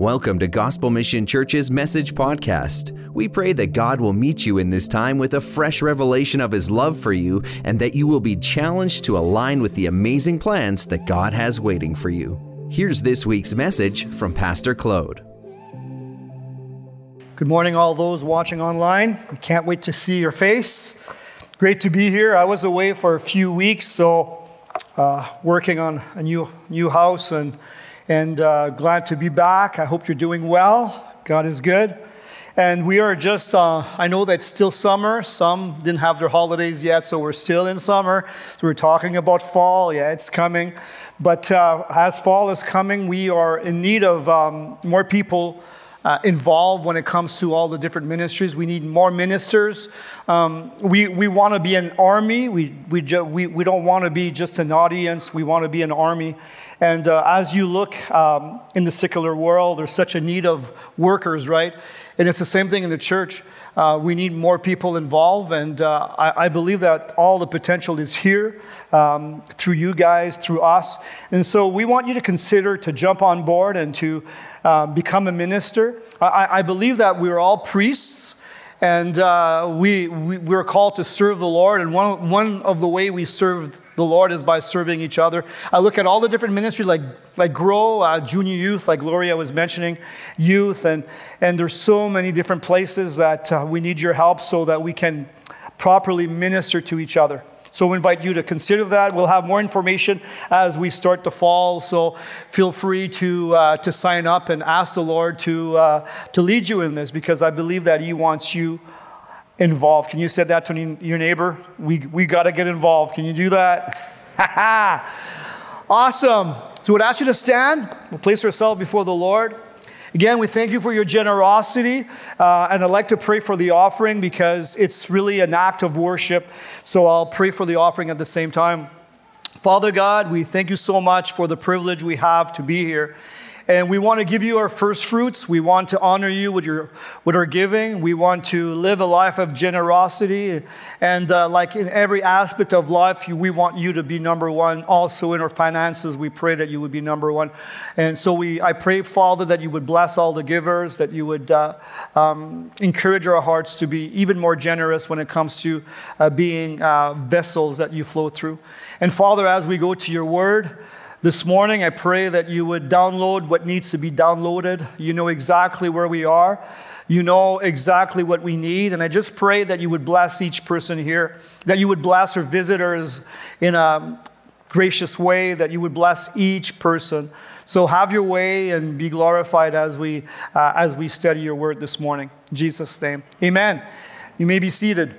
Welcome to Gospel Mission Church's Message Podcast. We pray that God will meet you in this time with a fresh revelation of His love for you and that you will be challenged to align with the amazing plans that God has waiting for you. Here's this week's message from Pastor Claude. Good morning, all those watching online. Can't wait to see your face. Great to be here. I was away for a few weeks, so uh, working on a new new house and and uh, glad to be back. I hope you're doing well. God is good. And we are just, uh, I know that it's still summer. Some didn't have their holidays yet, so we're still in summer. So we're talking about fall. Yeah, it's coming. But uh, as fall is coming, we are in need of um, more people uh, involved when it comes to all the different ministries. We need more ministers. Um, we we want to be an army. We, we, ju- we, we don't want to be just an audience. We want to be an army. And uh, as you look um, in the secular world, there's such a need of workers, right? And it's the same thing in the church. Uh, we need more people involved, and uh, I, I, believe that all the potential is here um, through you guys, through us. And so we want you to consider to jump on board and to uh, become a minister. I, I, believe that we're all priests. And uh, we, we, we're called to serve the Lord. And one, one of the way we serve the Lord is by serving each other. I look at all the different ministries like, like Grow, uh, junior youth, like Gloria was mentioning, youth, and, and there's so many different places that uh, we need your help so that we can properly minister to each other. So we invite you to consider that. We'll have more information as we start the fall. So feel free to, uh, to sign up and ask the Lord to, uh, to lead you in this because I believe that He wants you involved. Can you say that to your neighbor? We, we got to get involved. Can you do that? awesome. So we'd ask you to stand. We'll place ourselves before the Lord. Again, we thank you for your generosity, uh, and I'd like to pray for the offering because it's really an act of worship. So I'll pray for the offering at the same time. Father God, we thank you so much for the privilege we have to be here. And we want to give you our first fruits. We want to honor you with, your, with our giving. We want to live a life of generosity. And uh, like in every aspect of life, we want you to be number one. Also in our finances, we pray that you would be number one. And so we, I pray, Father, that you would bless all the givers, that you would uh, um, encourage our hearts to be even more generous when it comes to uh, being uh, vessels that you flow through. And Father, as we go to your word, this morning, I pray that you would download what needs to be downloaded. You know exactly where we are, you know exactly what we need. And I just pray that you would bless each person here, that you would bless our visitors in a gracious way, that you would bless each person. So have your way and be glorified as we, uh, as we study your word this morning. In Jesus' name, amen. You may be seated.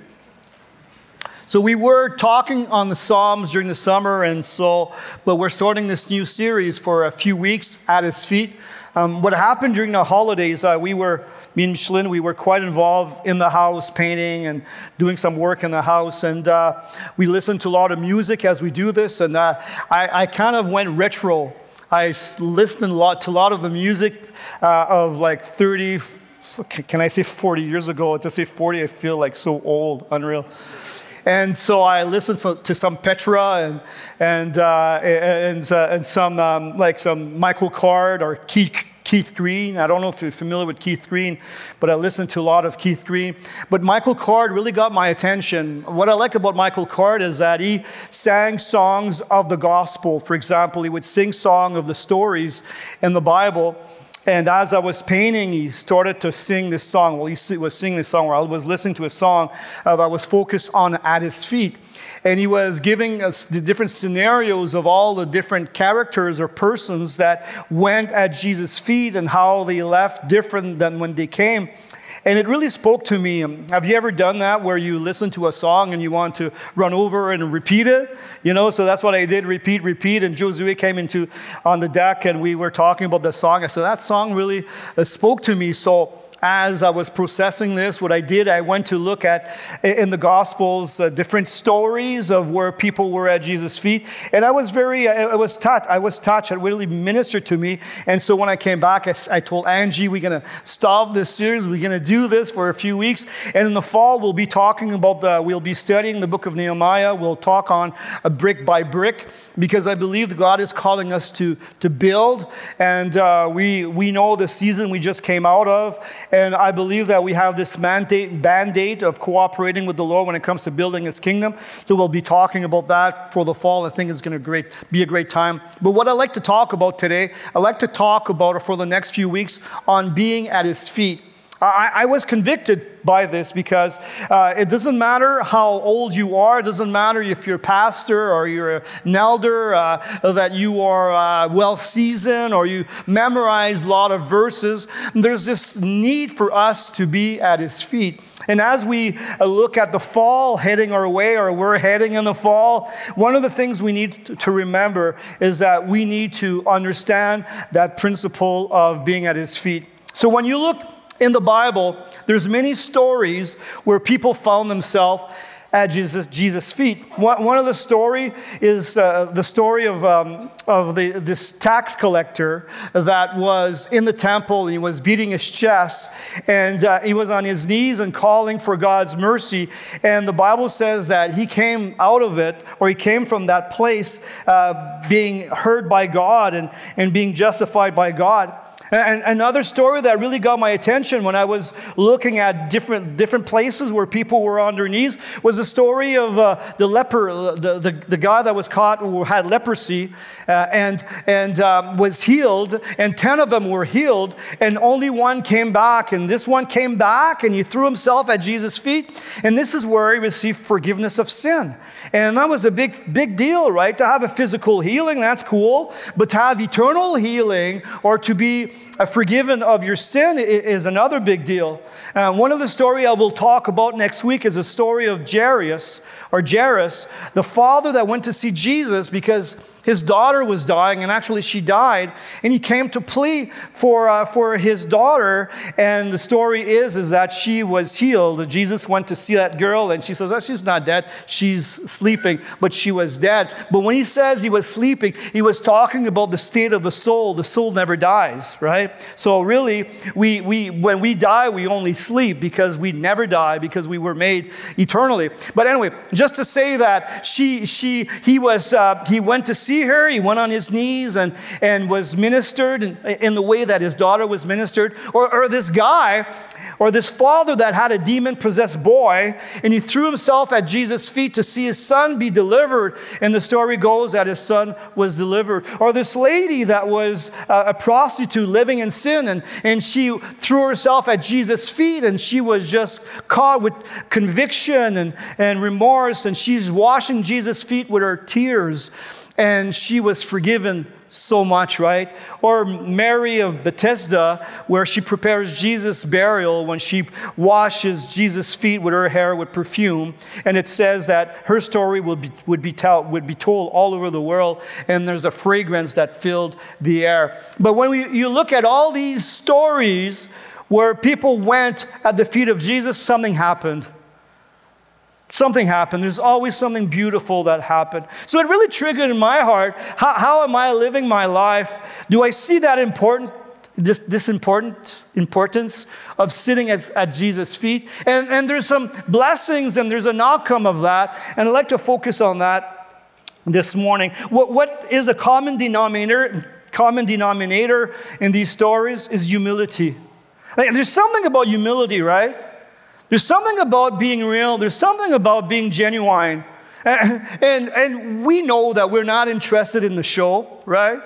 So we were talking on the Psalms during the summer, and so, but we're starting this new series for a few weeks at His feet. Um, what happened during the holidays? Uh, we were, me and Micheline, we were quite involved in the house, painting and doing some work in the house, and uh, we listened to a lot of music as we do this, and uh, I, I, kind of went retro. I listened a lot to a lot of the music uh, of like 30. Can I say 40 years ago? To say 40, I feel like so old, unreal. And so I listened to, some Petra and, and, uh, and, uh, and some, um, like some Michael Card or Keith, Keith Green. I don't know if you're familiar with Keith Green, but I listened to a lot of Keith Green. But Michael Card really got my attention. What I like about Michael Card is that he sang songs of the gospel. For example, he would sing song of the stories in the Bible. And as I was painting, he started to sing this song. Well, he was singing this song, where I was listening to a song uh, that was focused on at his feet. And he was giving us the different scenarios of all the different characters or persons that went at Jesus' feet and how they left different than when they came. And it really spoke to me. Have you ever done that where you listen to a song and you want to run over and repeat it? You know, so that's what I did repeat, repeat. And Josue came into on the deck and we were talking about the song. I said, that song really uh, spoke to me. So as I was processing this, what I did, I went to look at in the Gospels uh, different stories of where people were at Jesus' feet, and I was very, I was touched. I was touched. It really ministered to me. And so when I came back, I, I told Angie, we're going to stop this series. We're going to do this for a few weeks, and in the fall we'll be talking about the. We'll be studying the book of Nehemiah. We'll talk on a brick by brick because I believe God is calling us to to build, and uh, we we know the season we just came out of and I believe that we have this mandate, mandate of cooperating with the Lord when it comes to building His kingdom. So we'll be talking about that for the fall. I think it's going to be a great time. But what I'd like to talk about today, I'd like to talk about for the next few weeks on being at His feet. I, I was convicted by this because uh, it doesn't matter how old you are, it doesn't matter if you're a pastor or you're an elder, uh, that you are uh, well seasoned or you memorize a lot of verses. There's this need for us to be at his feet. And as we uh, look at the fall heading our way, or we're heading in the fall, one of the things we need to remember is that we need to understand that principle of being at his feet. So when you look in the Bible, there's many stories where people found themselves at Jesus, Jesus' feet. One, of the story is uh, the story of, um, of the, this tax collector that was in the temple and he was beating his chest and uh, he was on his knees and calling for God's mercy. And the Bible says that he came out of it or he came from that place uh, being heard by God and, and being justified by God. And another story that really got my attention when I was looking at different, different places where people were on their knees was the story of uh, the leper, the, the, the, guy that was caught who had leprosy uh, and, and um, was healed, and 10 of them were healed, and only one came back. And this one came back and he threw himself at Jesus' feet. And this is where he received forgiveness of sin. And that was a big, big deal, right? To have a physical healing, that's cool. But to have eternal healing or to be uh, forgiven of your sin is another big deal. One of the story I will talk about next week is a story of Jairus or Jairus, the father that went to see Jesus because his daughter was dying, and actually she died, and he came to plea for, uh, for his daughter. And the story is, is that she was healed. Jesus went to see that girl, and she says, Oh, she's not dead, she's sleeping, but she was dead. But when he says he was sleeping, he was talking about the state of the soul. The soul never dies, right? So really, we, we, when we die, we only sleep because we never die because we were made eternally. But anyway, just to say that she, she, he was, uh, he went to see see her. He went on his knees and, and was ministered in, in the way that his daughter was ministered. Or, or this guy, or this father that had a demon possessed boy, and he threw himself at Jesus' feet to see his son be delivered. And the story goes that his son was delivered. Or this lady that was a prostitute living in sin, and, and she threw herself at Jesus' feet, and she was just caught with conviction and, and remorse, and she's washing Jesus' feet with her tears and she was forgiven so much, right? Or Mary of Bethesda, where she prepares Jesus' burial when she washes Jesus' feet with her hair with perfume. And it says that her story would be, would be, tell, would be told all over the world, and there's a fragrance that filled the air. But when we, you look at all these stories where people went at the feet of Jesus, something happened something happened. There's always something beautiful that happened. So it really triggered in my heart how, how am I living my life? Do I see that important? This, this important importance of sitting at, at Jesus' feet. And, and there's some blessings and there's an outcome of that. And I'd like to focus on that this morning. What, what is the common denominator? Common denominator in these stories is humility. Like, there's something about humility, right? There's something about being real, there's something about being genuine. And, and, and we know that we're not interested in the show, right?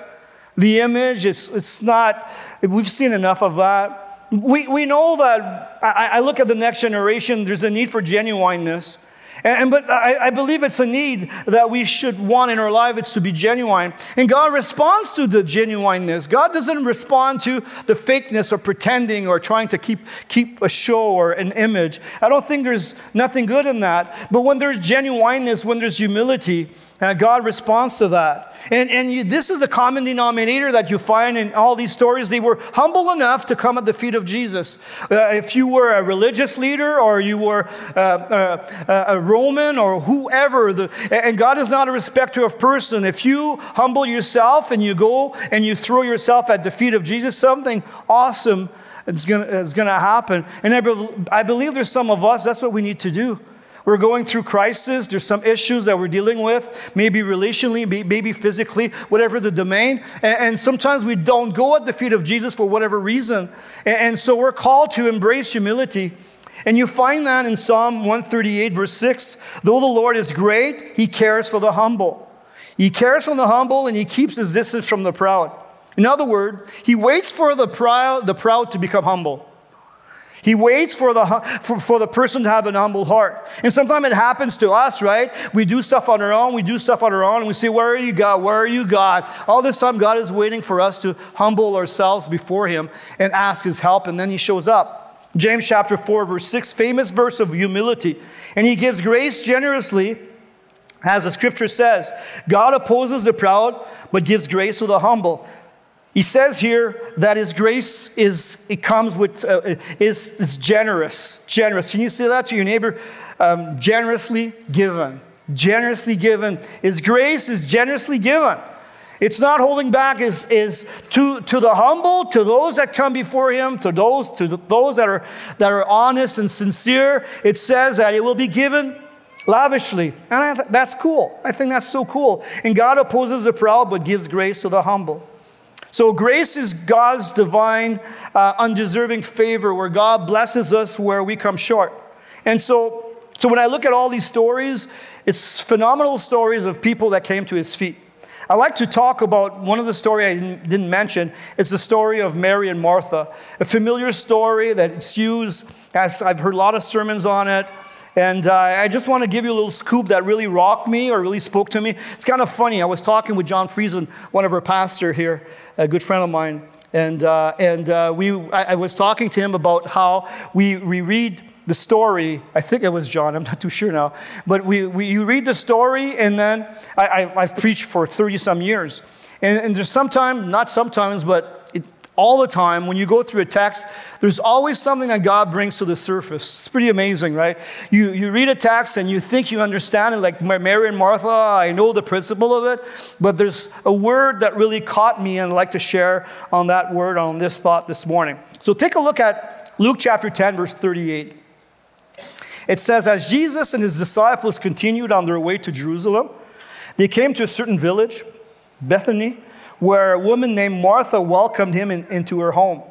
The image, it's, it's not, we've seen enough of that. We, we know that, I, I look at the next generation, there's a need for genuineness. And, but I, I, believe it's a need that we should want in our life. It's to be genuine. And God responds to the genuineness. God doesn't respond to the fakeness or pretending or trying to keep, keep a show or an image. I don't think there's nothing good in that. But when there's genuineness, when there's humility, Uh, God responds to that. And, and you, this is the common denominator that you find in all these stories. They were humble enough to come at the feet of Jesus. Uh, if you were a religious leader or you were uh, uh a Roman or whoever, the, and God is not a respecter of person. If you humble yourself and you go and you throw yourself at the feet of Jesus, something awesome is going to happen. And I, be, I believe there's some of us, that's what we need to do. We're going through crisis. There's some issues that we're dealing with, maybe relationally, maybe physically, whatever the domain. And, sometimes we don't go at the feet of Jesus for whatever reason. And, so we're called to embrace humility. And you find that in Psalm 138, verse 6. Though the Lord is great, he cares for the humble. He cares for the humble and he keeps his distance from the proud. In other words, he waits for the proud, the proud to become humble. He waits for the, for, for the person to have an humble heart. And sometimes it happens to us, right? We do stuff on our own, we do stuff on our own, and we say, Where are you, God? Where are you, God? All this time, God is waiting for us to humble ourselves before Him and ask His help, and then He shows up. James chapter 4, verse 6, famous verse of humility. And He gives grace generously. As the scripture says, God opposes the proud, but gives grace to the humble. He says here that his grace is, it comes with, uh, is, is generous. Generous. Can you say that to your neighbor? Um, generously given. Generously given. His grace is generously given. It's not holding back, is, is to, to the humble, to those that come before him, to those, to those that are, that are honest and sincere. It says that it will be given lavishly. And I, that's cool. I think that's so cool. And God opposes the proud, but gives grace to the humble. So, grace is God's divine, uh, undeserving favor where God blesses us where we come short. And so, so, when I look at all these stories, it's phenomenal stories of people that came to his feet. I like to talk about one of the story I didn't, mention. It's the story of Mary and Martha, a familiar story that it's used as I've heard a lot of sermons on it. And uh, I just want to give you a little scoop that really rocked me or really spoke to me. It's kind of funny. I was talking with John Friesen, one of our pastors here, a good friend of mine. And, uh, and uh, we, I, I, was talking to him about how we, we read the story. I think it was John, I'm not too sure now. But we, we, you read the story, and then I, I, have preached for 30 some years. And, and there's sometimes, not sometimes, but all the time, when you go through a text, there's always something that God brings to the surface. It's pretty amazing, right? You, you read a text and you think you understand it, like Mary and Martha, I know the principle of it, but there's a word that really caught me, and I'd like to share on that word, on this thought this morning. So take a look at Luke chapter 10, verse 38. It says, As Jesus and his disciples continued on their way to Jerusalem, they came to a certain village, Bethany where a woman named Martha welcomed him in, into her home.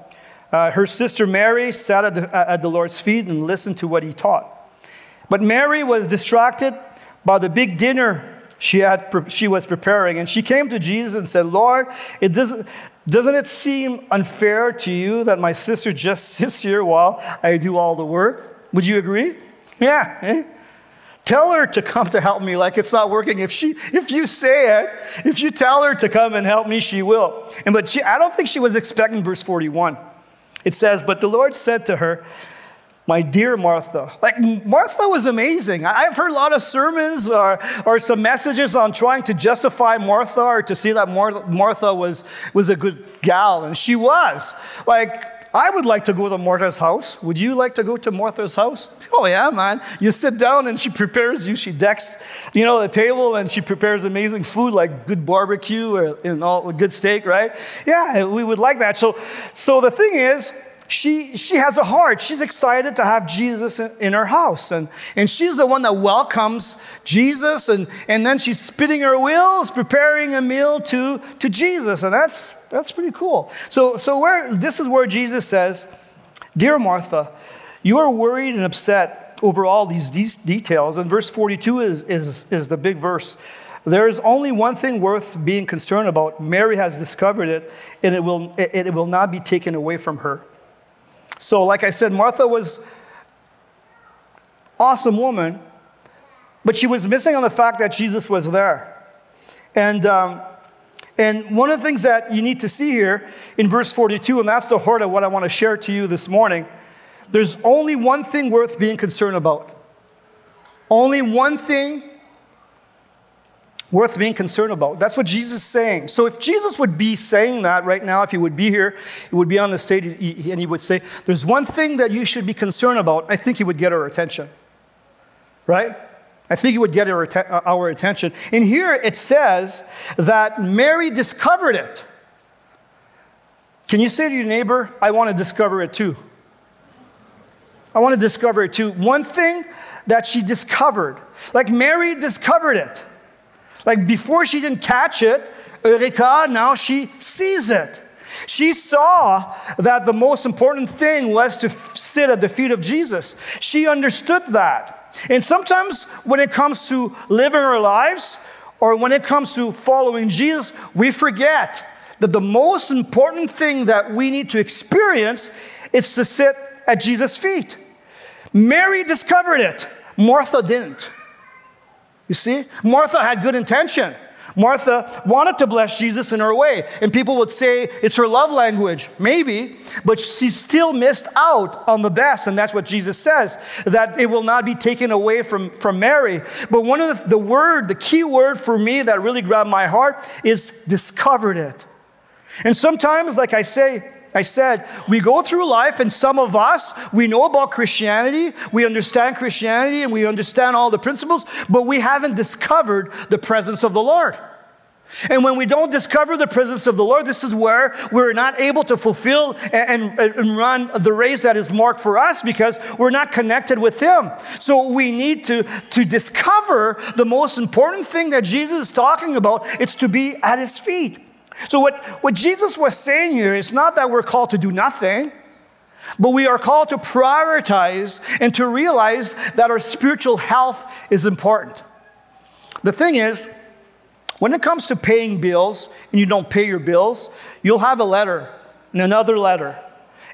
Uh, her sister Mary sat at the, at the Lord's feet and listened to what he taught. But Mary was distracted by the big dinner she, had, she was preparing. And she came to Jesus and said, Lord, it doesn't, doesn't it seem unfair to you that my sister just sits here while I do all the work? Would you agree? Yeah. Eh? Tell her to come to help me like it's not working. If she, if you say it, if you tell her to come and help me, she will. And but she, I don't think she was expecting verse 41. It says, But the Lord said to her, my dear Martha. Like, Martha was amazing. I've heard a lot of sermons or, or some messages on trying to justify Martha or to see that Martha was, was a good gal, and she was. Like, I would like to go to Martha's house. Would you like to go to Martha's house? Oh, yeah, man. You sit down and she prepares you. She decks, you know, the table and she prepares amazing food like good barbecue or you know, good steak, right? Yeah, we would like that. So, so the thing is, she, she has a heart. She's excited to have Jesus in, in, her house. And, and she's the one that welcomes Jesus. And, and then she's spinning her wheels, preparing a meal to, to Jesus. And that's, that's pretty cool. So, so where, this is where Jesus says, Dear Martha, you are worried and upset over all these, these details. And verse 42 is, is, is the big verse. There is only one thing worth being concerned about. Mary has discovered it, and it will, it, it will not be taken away from her. So, like I said, Martha was awesome woman, but she was missing on the fact that Jesus was there. And, um, and one of the things that you need to see here in verse 42, and that's the heart of what I want to share to you this morning, there's only one thing worth being concerned about. Only one thing worth being concerned about. That's what Jesus is saying. So if Jesus would be saying that right now, if he would be here, he would be on the stage and he would say, There's one thing that you should be concerned about, I think he would get our attention. Right? I think he would get our, uh, our attention. And here it says that Mary discovered it. Can you say to your neighbor, I want to discover it too? I want to discover it too. One thing that she discovered, like Mary discovered it. Like before she didn't catch it, Eureka, now she sees it. She saw that the most important thing was to sit at the feet of Jesus. She understood that. And sometimes when it comes to living our lives or when it comes to following Jesus, we forget that the most important thing that we need to experience is to sit at Jesus' feet. Mary discovered it, Martha didn't. You see? Martha had good intention. Martha wanted to bless Jesus in her way, and people would say it's her love language. Maybe, but she still missed out on the best, and that's what Jesus says that it will not be taken away from, from Mary. But one of the, the word, the key word for me that really grabbed my heart is discovered it. And sometimes, like I say, I said, we go through life, and some of us, we know about Christianity, we understand Christianity, and we understand all the principles, but we haven't discovered the presence of the Lord. And when we don't discover the presence of the Lord, this is where we're not able to fulfill and, and, and, run the race that is marked for us because we're not connected with Him. So we need to, to discover the most important thing that Jesus is talking about. It's to be at His feet. So, what, what Jesus was saying here is not that we're called to do nothing, but we are called to prioritize and to realize that our spiritual health is important. The thing is, when it comes to paying bills and you don't pay your bills, you'll have a letter and another letter.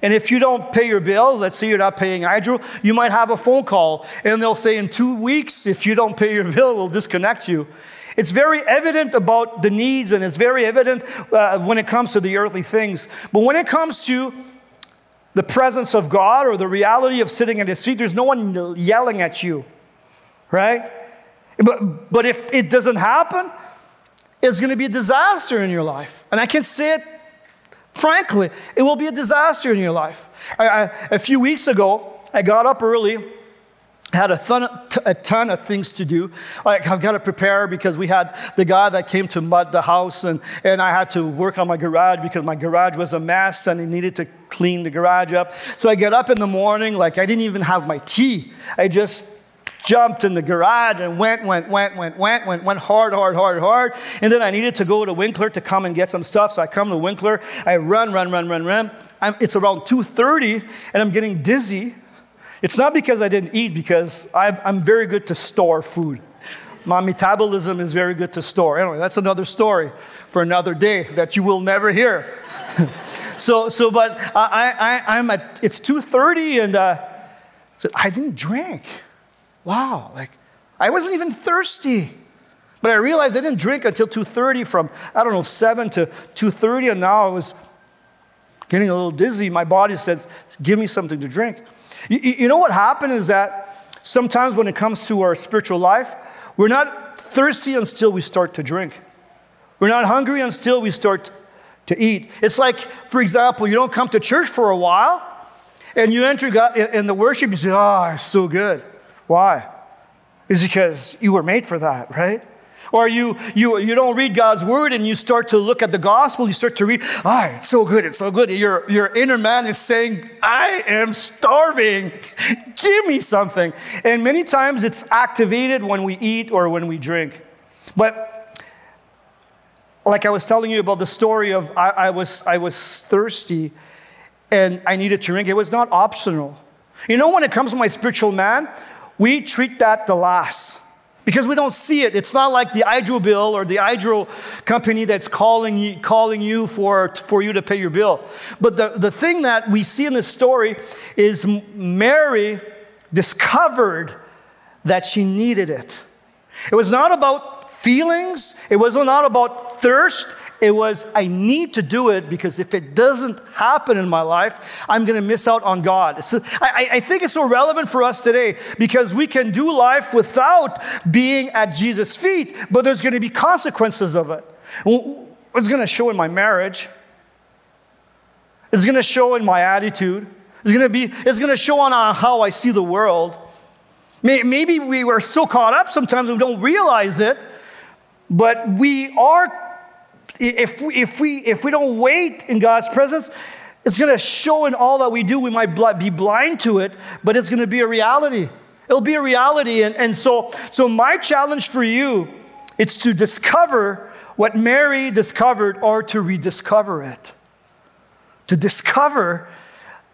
And if you don't pay your bill, let's say you're not paying hydro, you might have a phone call and they'll say, in two weeks, if you don't pay your bill, we'll disconnect you. It's very evident about the needs and it's very evident uh, when it comes to the earthly things. But when it comes to the presence of God or the reality of sitting in His seat, there's no one yelling at you, right? But, but if it doesn't happen, it's going to be a disaster in your life. And I can say it frankly, it will be a disaster in your life. I, I, a few weeks ago, I got up early had a ton, a ton of things to do. Like, I've got to prepare because we had the guy that came to mud the house, and, and I had to work on my garage because my garage was a mess and he needed to clean the garage up. So I get up in the morning, like, I didn't even have my tea. I just jumped in the garage and went, went, went, went, went, went, went hard, hard, hard, hard. And then I needed to go to Winkler to come and get some stuff. So I come to Winkler, I run, run, run, run, run. I'm, it's around 2.30 and I'm getting dizzy it's not because I didn't eat, because I'm very good to store food. My metabolism is very good to store. Anyway, that's another story for another day that you will never hear. so, so, but I, I, I'm at, it's 2.30 and uh, so I didn't drink. Wow, like I wasn't even thirsty. But I realized I didn't drink until 2.30 from, I don't know, 7 to 2.30 and now I was getting a little dizzy. My body said, give me something to drink. You, you know what happened is that sometimes when it comes to our spiritual life, we're not thirsty until we start to drink. We're not hungry until we start to eat. It's like, for example, you don't come to church for a while and you enter God in the worship, you say, Oh, it's so good. Why? Is because you were made for that, right? Or you, you, you don't read God's word and you start to look at the gospel, you start to read, ah, it's so good, it's so good. Your, your inner man is saying, I am starving. Give me something. And many times it's activated when we eat or when we drink. But like I was telling you about the story of I, I was, I was thirsty and I needed to drink, it was not optional. You know, when it comes to my spiritual man, we treat that the last because we don't see it. It's not like the hydro bill or the hydro company that's calling you, calling you for, for you to pay your bill. But the, the thing that we see in this story is Mary discovered that she needed it. It was not about feelings, it was not about thirst, it was I need to do it because if it doesn't happen in my life, I'm going to miss out on God. So I, I think it's so relevant for us today because we can do life without being at Jesus' feet, but there's going to be consequences of it. It's going to show in my marriage. It's going to show in my attitude. It's going to be. It's going to show on uh, how I see the world. Maybe we were so caught up sometimes we don't realize it, but we are, if we, if we, if we don't wait in God's presence, it's going to show in all that we do. We might be blind to it, but it's going to be a reality. It'll be a reality. And, and so, so my challenge for you is to discover what Mary discovered or to rediscover it. To discover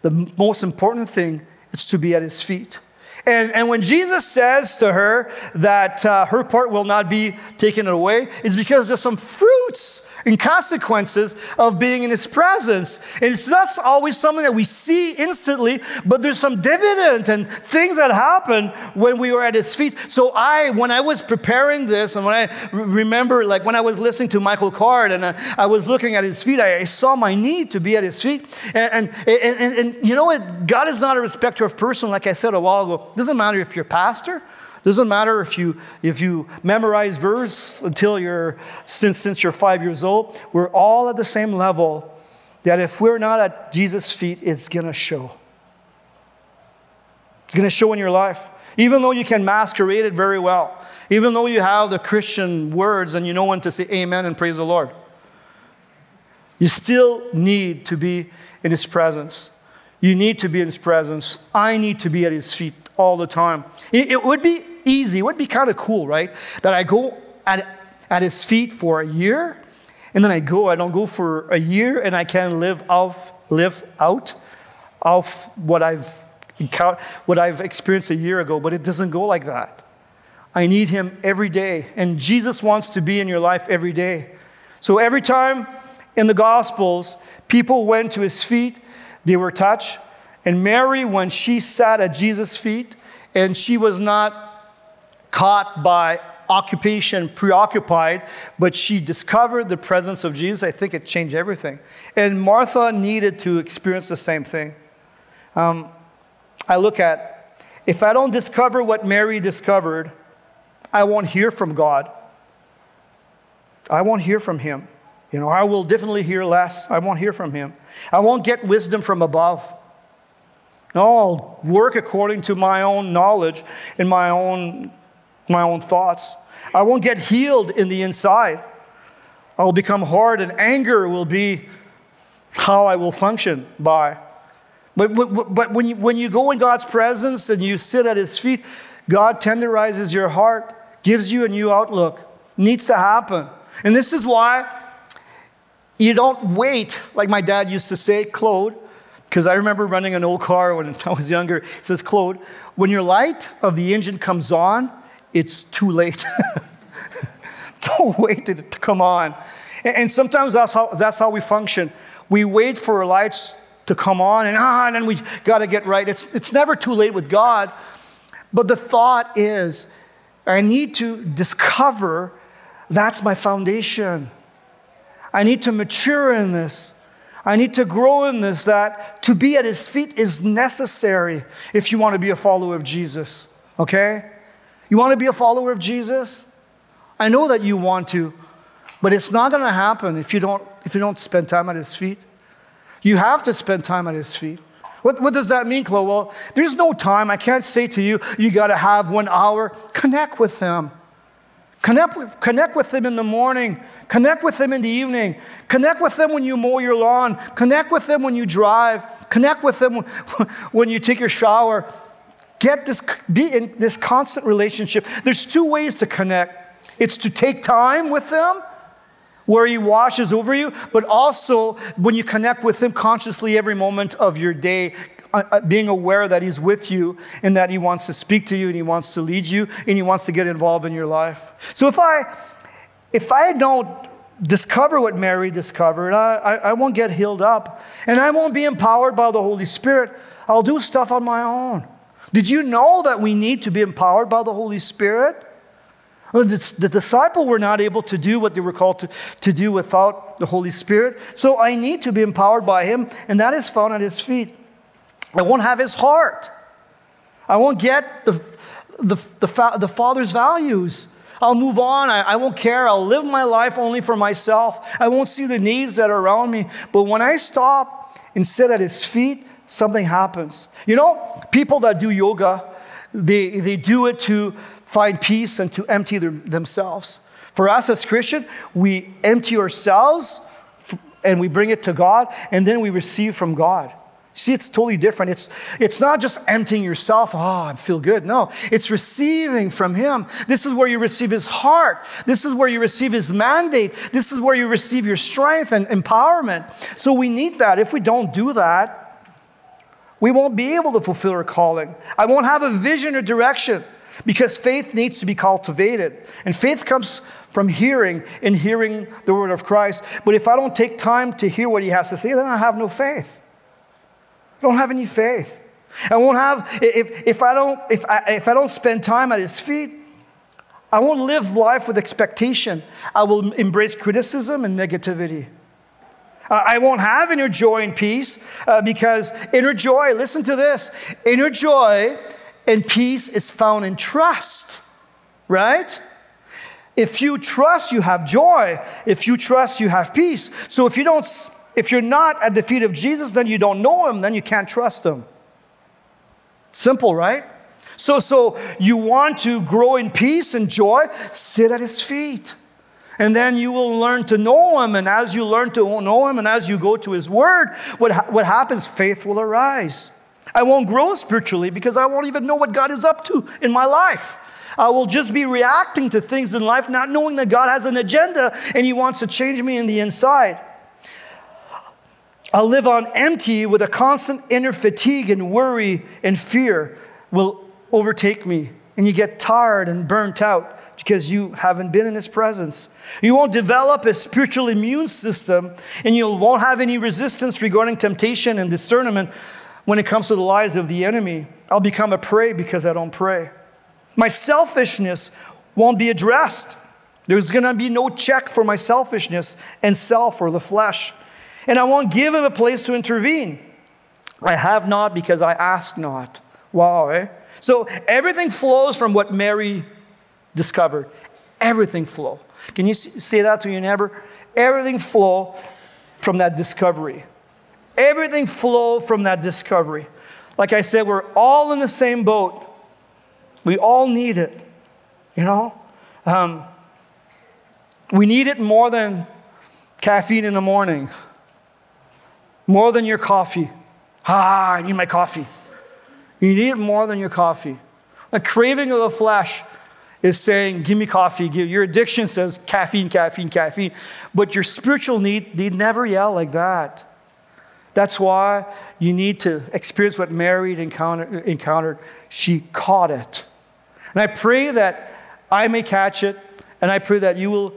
the most important thing is to be at his feet. And, and when Jesus says to her that uh, her part will not be taken away, it's because there's some fruits and consequences of being in his presence. And it's not always something that we see instantly, but there's some dividend and things that happen when we are at his feet. So I, when I was preparing this, and when I remember, like when I was listening to Michael Card and I, I was looking at his feet, I, I, saw my need to be at his feet. And, and, and, and, you know what? God is not a respecter of person, like I said a while ago. It doesn't matter if you're pastor, doesn't matter if you, if you memorize verse until you're, since, since you're five years old, we're all at the same level that if we're not at Jesus' feet, it's going to show. It's going to show in your life. Even though you can masquerade it very well, even though you have the Christian words and you know when to say amen and praise the Lord, you still need to be in His presence. You need to be in His presence. I need to be at His feet all the time. It would be easy, it would be kind of cool, right? That I go at, at his feet for a year, and then I go, I don't go for a year, and I can live off, live out of what I've encountered, what I've experienced a year ago, but it doesn't go like that. I need him every day, and Jesus wants to be in your life every day. So every time in the Gospels, people went to his feet, they were touched. And Mary, when she sat at Jesus' feet, and she was not caught by occupation, preoccupied, but she discovered the presence of Jesus. I think it changed everything. And Martha needed to experience the same thing. Um, I look at, if I don't discover what Mary discovered, I won't hear from God. I won't hear from Him. You know, I will definitely hear less. I won't hear from Him. I won't get wisdom from above. No, I'll work according to my own knowledge and my own my own thoughts. I won't get healed in the inside. I will become hard, and anger will be how I will function by. But, but, but when, you, when you go in God's presence and you sit at His feet, God tenderizes your heart, gives you a new outlook. Needs to happen. And this is why you don't wait, like my dad used to say, Claude, because I remember running an old car when I was younger. He says, Claude, when your light of the engine comes on, it's too late. Don't wait to come on. And, sometimes that's how, that's how we function. We wait for lights to come on and ah, and we got to get right. It's, it's never too late with God. But the thought is, I need to discover that's my foundation. I need to mature in this. I need to grow in this, that to be at his feet is necessary if you want to be a follower of Jesus. Okay? You want to be a follower of Jesus? I know that you want to, but it's not going to happen if you don't, if you don't spend time at his feet. You have to spend time at his feet. What, what does that mean, Chloe? Well, there's no time. I can't say to you, you got to have one hour. Connect with him. Connect with, connect with them in the morning. Connect with them in the evening. Connect with them when you mow your lawn. Connect with them when you drive. Connect with them when you take your shower. Get this, be in this constant relationship. There's two ways to connect it's to take time with them where he washes over you, but also when you connect with him consciously every moment of your day, uh, uh, being aware that he's with you and that he wants to speak to you and he wants to lead you and he wants to get involved in your life. So if I if I don't discover what Mary discovered, I, I, I won't get healed up and I won't be empowered by the Holy Spirit. I'll do stuff on my own. Did you know that we need to be empowered by the Holy Spirit? The, disciple were not able to do what they were called to, to do without the Holy Spirit. So I need to be empowered by Him, and that is found at His feet. I won't have His heart. I won't get the, the, the, the Father's values. I'll move on. I, I, won't care. I'll live my life only for myself. I won't see the needs that are around me. But when I stop and sit at his feet, something happens. You know, people that do yoga, they, they do it to find peace and to empty their, themselves. For us as Christian, we empty ourselves and we bring it to God, and then we receive from God. See, it's totally different. It's, it's not just emptying yourself, oh, I feel good. No, it's receiving from Him. This is where you receive His heart. This is where you receive His mandate. This is where you receive your strength and empowerment. So we need that. If we don't do that, we won't be able to fulfill our calling. I won't have a vision or direction because faith needs to be cultivated. And faith comes from hearing and hearing the word of Christ. But if I don't take time to hear what He has to say, then I have no faith. I don't have any faith. I won't have, if, if, I don't, if, I, if I don't spend time at his feet, I won't live life with expectation. I will embrace criticism and negativity. I won't have inner joy and peace uh, because inner joy, listen to this inner joy and peace is found in trust, right? If you trust, you have joy. If you trust, you have peace. So if you don't if you're not at the feet of Jesus, then you don't know him, then you can't trust him. Simple, right? So, so you want to grow in peace and joy, sit at his feet. And then you will learn to know him. And as you learn to know him and as you go to his word, what, what happens? Faith will arise. I won't grow spiritually because I won't even know what God is up to in my life. I will just be reacting to things in life, not knowing that God has an agenda and He wants to change me in the inside. I'll live on empty with a constant inner fatigue and worry and fear will overtake me. And you get tired and burnt out because you haven't been in His presence. You won't develop a spiritual immune system and you won't have any resistance regarding temptation and discernment when it comes to the lies of the enemy. I'll become a prey because I don't pray. My selfishness won't be addressed. There's going to be no check for my selfishness and self or the flesh and I won't give him a place to intervene. I have not because I ask not. Wow, eh? So everything flows from what Mary discovered. Everything flow. Can you say that to your neighbor? Everything flow from that discovery. Everything flow from that discovery. Like I said, we're all in the same boat. We all need it. You know, um, we need it more than caffeine in the morning more than your coffee. Ah, I need my coffee. You need it more than your coffee. A craving of the flesh is saying, Give me coffee. Give. Your addiction says caffeine, caffeine, caffeine. But your spiritual need, need never yell like that. That's why you need to experience what Mary encountered. She caught it. And I pray that I may catch it, and I pray that you will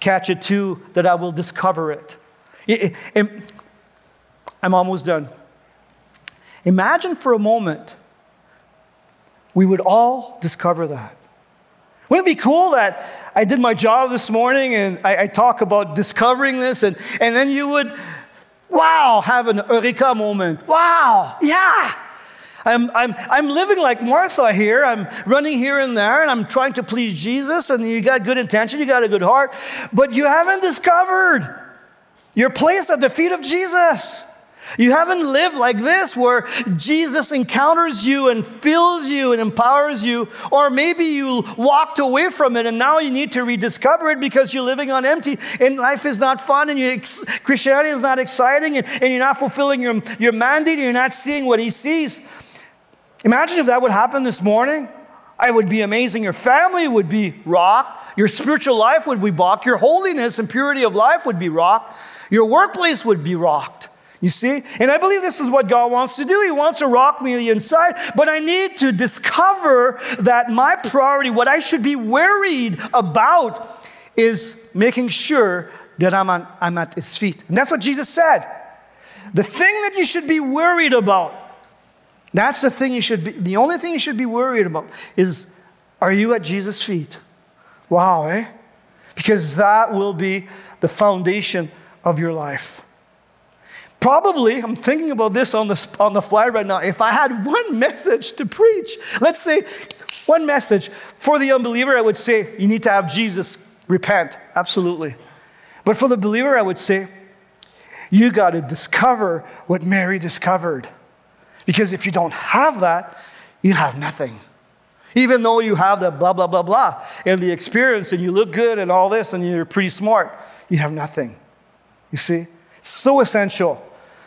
catch it too, that I will discover it. I'm almost done. Imagine for a moment we would all discover that. Wouldn't it be cool that I did my job this morning and I, I talk about discovering this, and, and then you would, wow, have an eureka moment. Wow, yeah. I'm, I'm, I'm living like Martha here. I'm running here and there, and I'm trying to please Jesus, and you got good intention, you got a good heart, but you haven't discovered your place at the feet of Jesus. You haven't lived like this where Jesus encounters you and fills you and empowers you, or maybe you walked away from it and now you need to rediscover it because you're living on empty and life is not fun and Christianity is not exciting and, and you're not fulfilling your, your mandate and you're not seeing what He sees. Imagine if that would happen this morning. I would be amazing. Your family would be rock. Your spiritual life would be rocked. Your holiness and purity of life would be rocked. Your workplace would be rocked. You see? And I believe this is what God wants to do. He wants to rock me inside, but I need to discover that my priority, what I should be worried about, is making sure that I'm, on, I'm at His feet. And that's what Jesus said. The thing that you should be worried about, that's the thing you should be, the only thing you should be worried about is are you at Jesus' feet? Wow, eh? Because that will be the foundation of your life. Probably, I'm thinking about this on the, on the fly right now. If I had one message to preach, let's say one message for the unbeliever, I would say, you need to have Jesus repent. Absolutely. But for the believer, I would say, you got to discover what Mary discovered. Because if you don't have that, you have nothing. Even though you have the blah, blah, blah, blah, and the experience, and you look good and all this, and you're pretty smart, you have nothing. You see? So essential,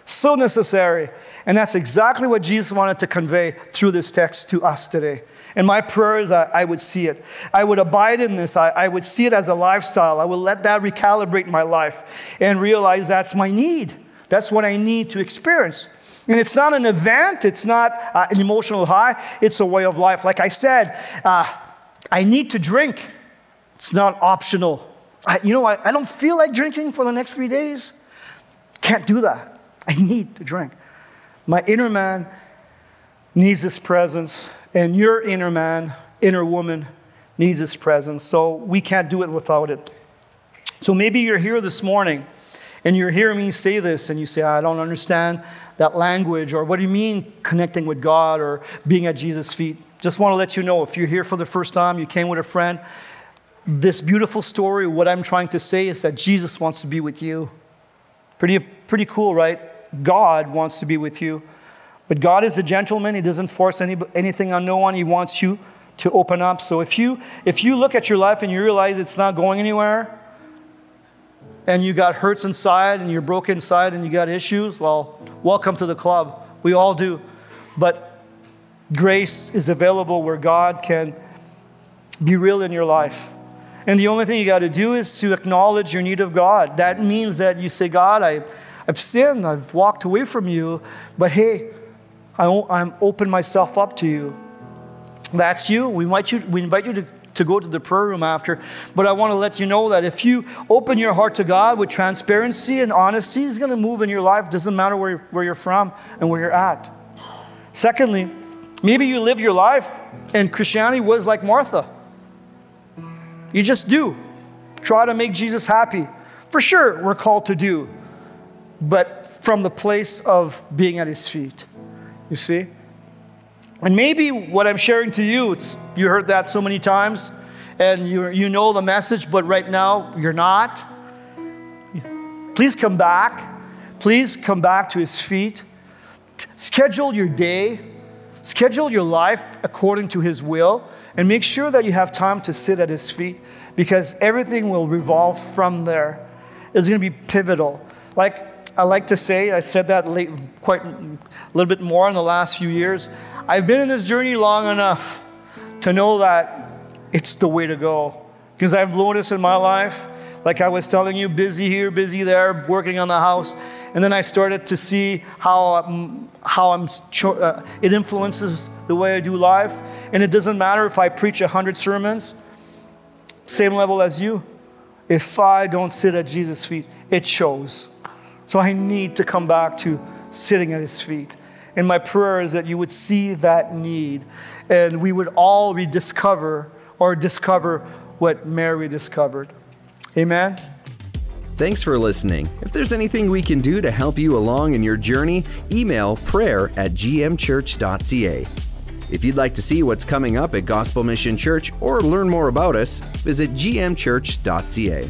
so necessary. And that's exactly what Jesus wanted to convey through this text to us today. And my prayer is I, I would see it. I would abide in this. I, I would see it as a lifestyle. I would let that recalibrate my life and realize that's my need. That's what I need to experience. And it's not an event, it's not uh, an emotional high, it's a way of life. Like I said, uh, I need to drink, it's not optional. I, you know, I, I don't feel like drinking for the next three days. Can't do that. I need to drink. My inner man needs his presence, and your inner man, inner woman needs his presence. So we can't do it without it. So maybe you're here this morning and you're hearing me say this and you say, I don't understand that language, or what do you mean connecting with God or being at Jesus' feet? Just want to let you know if you're here for the first time, you came with a friend, this beautiful story, what I'm trying to say is that Jesus wants to be with you. Pretty, pretty cool, right? God wants to be with you. But God is a gentleman. He doesn't force any, anything on no one. He wants you to open up. So if you, if you look at your life and you realize it's not going anywhere, and you got hurts inside and you're broken inside and you got issues, well, welcome to the club. We all do. But grace is available where God can be real in your life. And the only thing you got to do is to acknowledge your need of God. That means that you say, God, I, I've sinned, I've walked away from you, but hey, I, I'm open myself up to you. That's you. We invite you, we invite you to to go to the prayer room after. But I want to let you know that if you open your heart to God with transparency and honesty, He's going to move in your life. Doesn't matter where, where you're from and where you're at. Secondly, maybe you live your life and Christianity was like Martha. You just do. Try to make Jesus happy. For sure, we're called to do, but from the place of being at His feet. You see? And maybe what I'm sharing to you, it's, you heard that so many times, and you, you know the message, but right now you're not. Please come back. Please come back to His feet. Schedule your day, schedule your life according to His will, and make sure that you have time to sit at His feet because everything will revolve from there. It's going to be pivotal. Like I like to say, I said that late, quite a little bit more in the last few years. I've been in this journey long enough to know that it's the way to go. Because I've noticed in my life, like I was telling you, busy here, busy there, working on the house. And then I started to see how, um, how I'm, uh, it influences the way I do life. And it doesn't matter if I preach 100 sermons, same level as you. If I don't sit at Jesus' feet, it shows. So I need to come back to sitting at his feet. And my prayer is that you would see that need and we would all rediscover or discover what Mary discovered. Amen. Thanks for listening. If there's anything we can do to help you along in your journey, email prayer at gmchurch.ca. If you'd like to see what's coming up at Gospel Mission Church or learn more about us, visit gmchurch.ca.